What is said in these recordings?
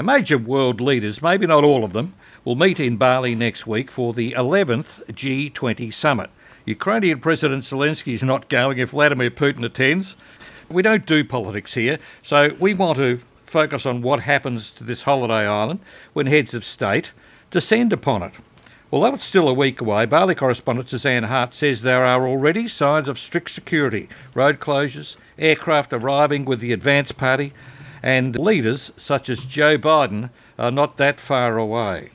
Now, major world leaders, maybe not all of them, will meet in Bali next week for the 11th G20 summit. Ukrainian President Zelensky is not going if Vladimir Putin attends. We don't do politics here, so we want to focus on what happens to this holiday island when heads of state descend upon it. Although it's still a week away, Bali correspondent Suzanne Hart says there are already signs of strict security, road closures, aircraft arriving with the advance party, and leaders such as Joe Biden are not that far away.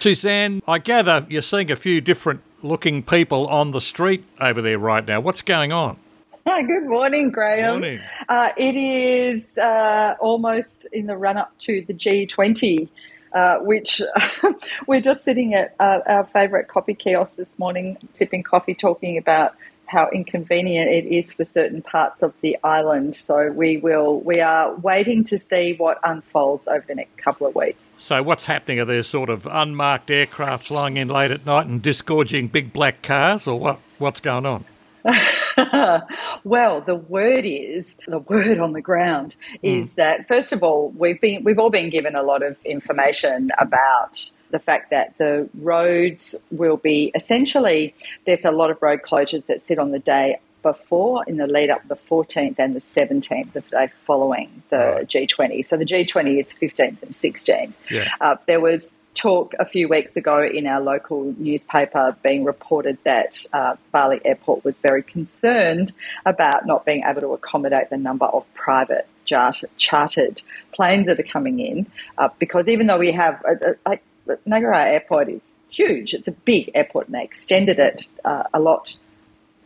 Suzanne, I gather you're seeing a few different looking people on the street over there right now. What's going on? Good morning, Graeme. Morning. Uh, it is uh, almost in the run up to the G20, uh, which we're just sitting at uh, our favourite coffee kiosk this morning, sipping coffee, talking about how inconvenient it is for certain parts of the island. So we will we are waiting to see what unfolds over the next couple of weeks. So what's happening? Are there sort of unmarked aircraft flying in late at night and disgorging big black cars, or what? What's going on? well, the word is the word on the ground is mm. that first of all we've been we've all been given a lot of information about the fact that the roads will be essentially there's a lot of road closures that sit on the day before in the lead up the 14th and the 17th, the day following the right. G20. So the G20 is 15th and 16th. Yeah. Uh, there was talk a few weeks ago in our local newspaper being reported that uh, Bali Airport was very concerned about not being able to accommodate the number of private chartered planes that are coming in uh, because even though we have a, a, a, Nagara Airport is huge, it's a big airport and they extended it uh, a lot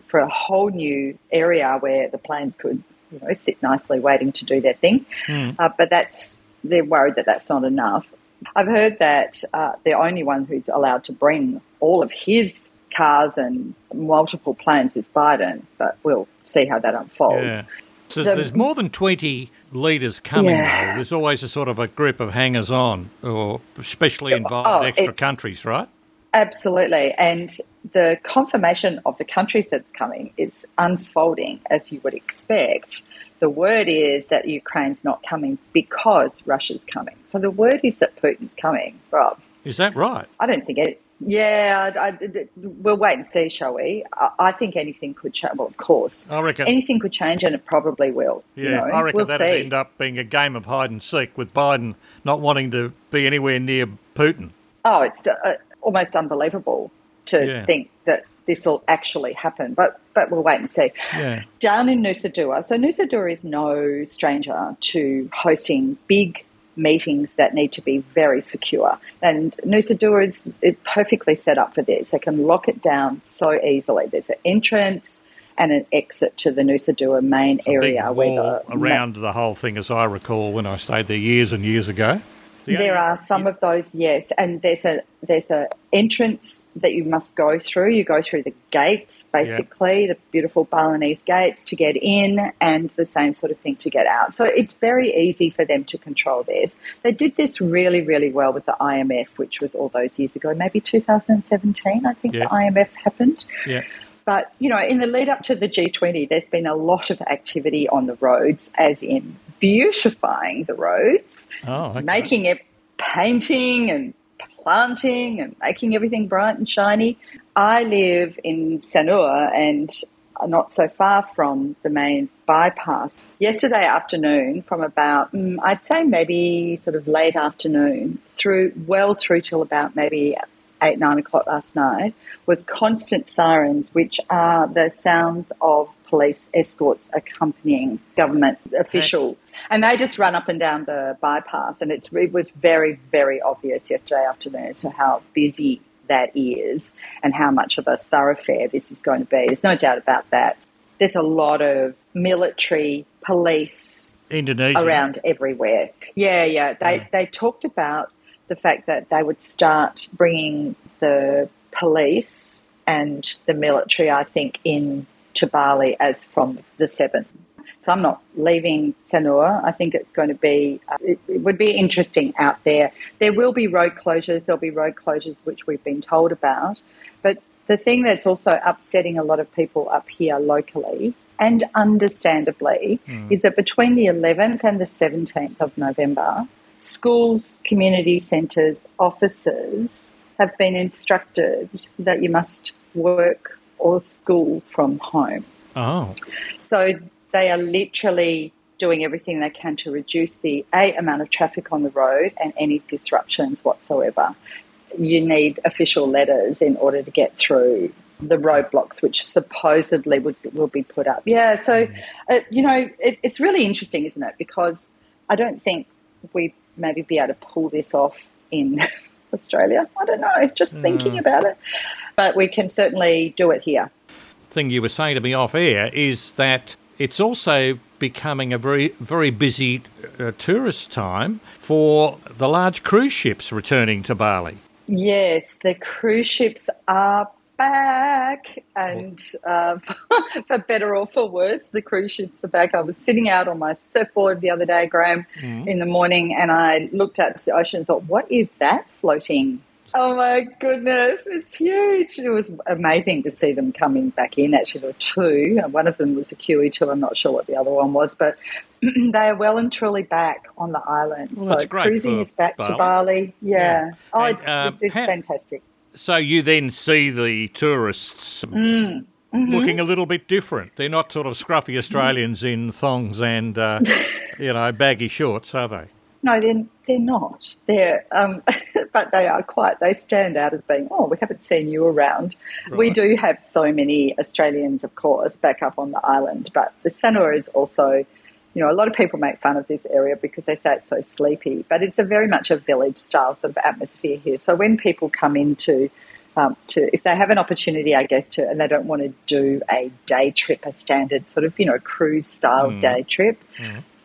for a whole new area where the planes could you know sit nicely waiting to do their thing, mm. but that's they're worried that that's not enough. I've heard that uh, the only one who's allowed to bring all of his cars and multiple planes is Biden, but we'll see how that unfolds. Yeah. So the, there's more than 20 leaders coming, yeah. though. There's always a sort of a group of hangers on, or especially involved oh, extra countries, right? Absolutely. And the confirmation of the countries that's coming is unfolding as you would expect. The word is that Ukraine's not coming because Russia's coming. So the word is that Putin's coming, Rob. Is that right? I don't think it. Yeah, I, I, we'll wait and see, shall we? I, I, think anything could change. Well, of course, I reckon anything could change, and it probably will. Yeah, you know? I reckon we'll that'll end up being a game of hide and seek with Biden not wanting to be anywhere near Putin. Oh, it's uh, almost unbelievable to yeah. think that this will actually happen. But but we'll wait and see. Yeah. Down in Nusa Dua, so Nusa Dua is no stranger to hosting big meetings that need to be very secure. And Nusa Dua is perfectly set up for this. They can lock it down so easily. There's an entrance and an exit to the Nusa Dua main area where the, around the whole thing, as I recall when I stayed there years and years ago. The there are some of those, yes, and there's a there's a entrance that you must go through. You go through the gates, basically, the beautiful Balinese gates to get in, and the same sort of thing to get out. So it's very easy for them to control this. They did this really, really well with the IMF, which was all those years ago, maybe 2017. I think the IMF happened. Yeah. But, you know, in the lead up to the G20, there's been a lot of activity on the roads, as in beautifying the roads, oh, okay. making it painting and planting and making everything bright and shiny. I live in Sanur and not so far from the main bypass. Yesterday afternoon, from about, mm, I'd say maybe sort of late afternoon, through well through till about maybe eight, nine o'clock last night, was constant sirens, which are the sounds of police escorts accompanying government officials. And they just run up and down the bypass. And it was very, very obvious yesterday afternoon as to how busy that is and how much of a thoroughfare this is going to be. There's no doubt about that. There's a lot of military, police Indonesia. around everywhere. Yeah, yeah. They, yeah. they talked about the fact that they would start bringing the police and the military, I think, in to Bali as from the 7th. So I'm not leaving Sanur. I think it's going to be, uh, it, it, would be interesting out there. There will be road closures. There'll be road closures, which we've been told about. But the thing that's also upsetting a lot of people up here locally, and understandably, mm. is that between the 11th and the 17th of November, schools, community centres, offices have been instructed that you must work or school from home. Oh. So they are literally doing everything they can to reduce the A amount of traffic on the road and any disruptions whatsoever. You need official letters in order to get through the roadblocks which supposedly would will be put up. Yeah, so uh, you know it, it's really interesting, isn't it? Because I don't think we maybe be able to pull this off in Australia. I don't know, just thinking about it, but we can certainly do it here. Thing you were saying to me off air is that it's also becoming a very very busy uh, tourist time for the large cruise ships returning to Bali. Yes, the cruise ships are back, and uh, for better or for worse, the cruise ships are back. I was sitting out on my surfboard the other day, Graeme, Mm. in the morning, and I looked out to the ocean and thought, "What is that floating?" Oh my goodness, it's huge! It was amazing to see them coming back in. Actually, there were two. One of them was a QE2. I'm not sure what the other one was, but they are well and truly back on the island. Well, so cruising is back Bali. to Bali. Yeah. Yeah. Oh, And, it's, um, it's, it's fantastic. So you then see the tourists Mm, mm-hmm. looking a little bit different. They're not sort of scruffy Australians in thongs and uh, you know baggy shorts, are they? No, they're, they're not. They're, um, but they are quite, they stand out as being, oh, we haven't seen you around. We do have so many Australians, of course, back up on the island, but the Sanur is also, you know, a lot of people make fun of this area because they say it's so sleepy, but it's a very much a village style sort of atmosphere here. So when people come into, um, to if they have an opportunity, I guess, to and they don't want to do a day trip, a standard sort of you know cruise style day trip,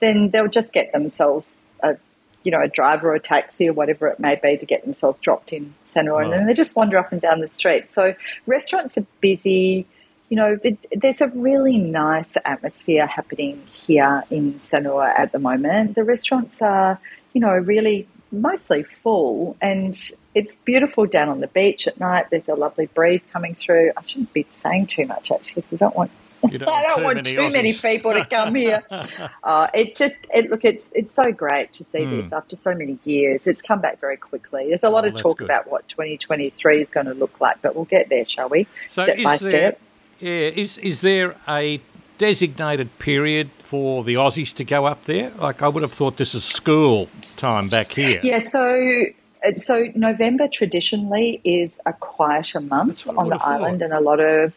then they'll just get themselves a you know a driver or a taxi or whatever it may be to get themselves dropped in Sanur, and then they just wander up and down the street. So restaurants are busy. You know, it, there's a really nice atmosphere happening here in Sanur at the moment. The restaurants are, you know, really mostly full, and it's beautiful down on the beach at night. There's a lovely breeze coming through. I shouldn't be saying too much actually, because I don't want You don't I don't want want too too many many people to come here. uh, it's just it, look, it's it's so great to see Hmm. this after so many years. It's come back very quickly. There's a lot Oh, of talk good. about what 2023 is going to look like, but we'll get there, shall we? So step by there, step. Yeah, is is there a designated period for the Aussies to go up there? Like I would have thought this is school time back here. Yeah, so uh, so November traditionally is a quieter month That's what I on the have thought. island, and a lot of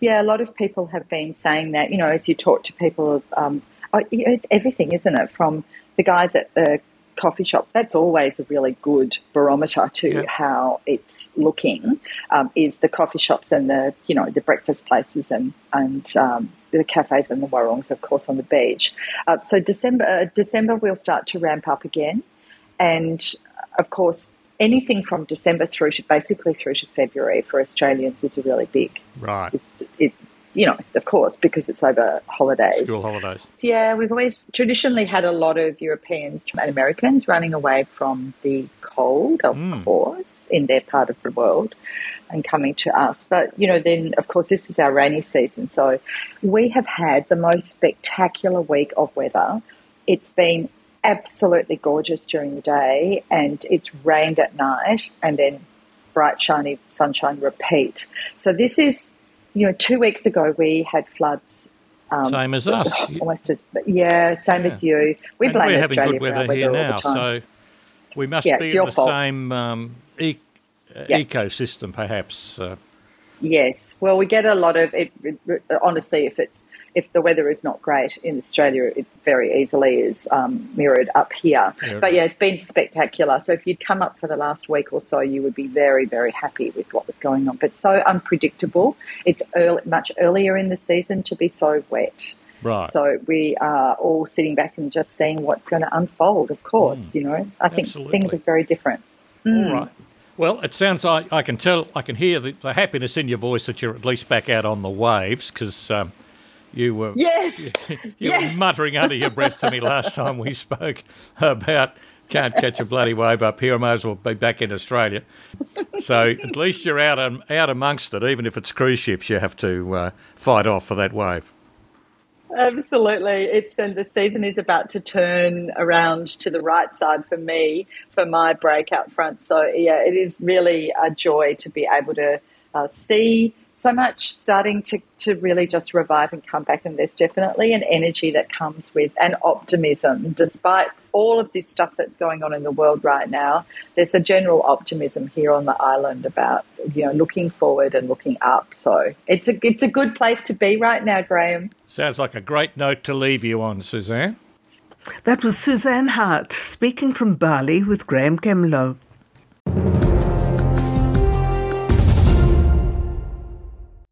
yeah, a lot of people have been saying that. You know, as you talk to people, um, oh, it's everything, isn't it? From the guys at the coffee shop, that's always a really good barometer to Yeah. how it's looking. Um, is the coffee shops and the you know the breakfast places and and um, the cafes and the warungs, of course, on the beach. Uh, so December, uh, December we'll start to ramp up again, and of course, anything from December through to basically through to February for Australians is a really big. Right. It's, it, you know, of course, because it's over holidays. School holidays. Yeah, we've always traditionally had a lot of Europeans and Americans running away from the cold, of hmm. course, in their part of the world and coming to us. But, you know, then, of course, this is our rainy season. So we have had the most spectacular week of weather. It's been absolutely gorgeous during the day and it's rained at night and then bright, shiny sunshine repeat. So this is, you know, two weeks ago we had floods. Um, Same as us. Almost as, yeah, same Yeah. as you. We And blame we're having Australia good for our weather weather here all now, the time. so we must Yeah, be in the fault. same um, e- Yeah. ecosystem, perhaps. Uh, Yes, well, we get a lot of it. it- Honestly, if it's if the weather is not great in Australia, it very easily is um, mirrored up here. Yeah. But yeah, it's been spectacular. So if you'd come up for the last week or so, you would be very, very happy with what was going on. But so unpredictable. It's early, much earlier in the season to be so wet. right. So we are all sitting back and just seeing what's going to unfold. Of course, you know, I think Absolutely. things are very different. All right. Well, it sounds like I can tell, I can hear the, the happiness in your voice that you're at least back out on the waves because um, you were Yes. you Yes. were muttering under your breath to me last time we spoke about can't catch a bloody wave up here. I may as well be back in Australia. So at least you're out um, out amongst it, even if it's cruise ships you have to uh, fight off for that wave. Absolutely. It's and the season is about to turn around to the right side for me for my break out front. So yeah, it is really a joy to be able to uh, see so much starting to, to really just revive and come back. And there's definitely an energy that comes with an optimism, despite all of this stuff that's going on in the world right now. There's a general optimism here on the island about you know looking forward and looking up. So it's a it's a good place to be right now, Graeme. Sounds like a great note to leave you on, Suzanne. That was Suzanne Hart speaking from Bali with Graeme Kemlo.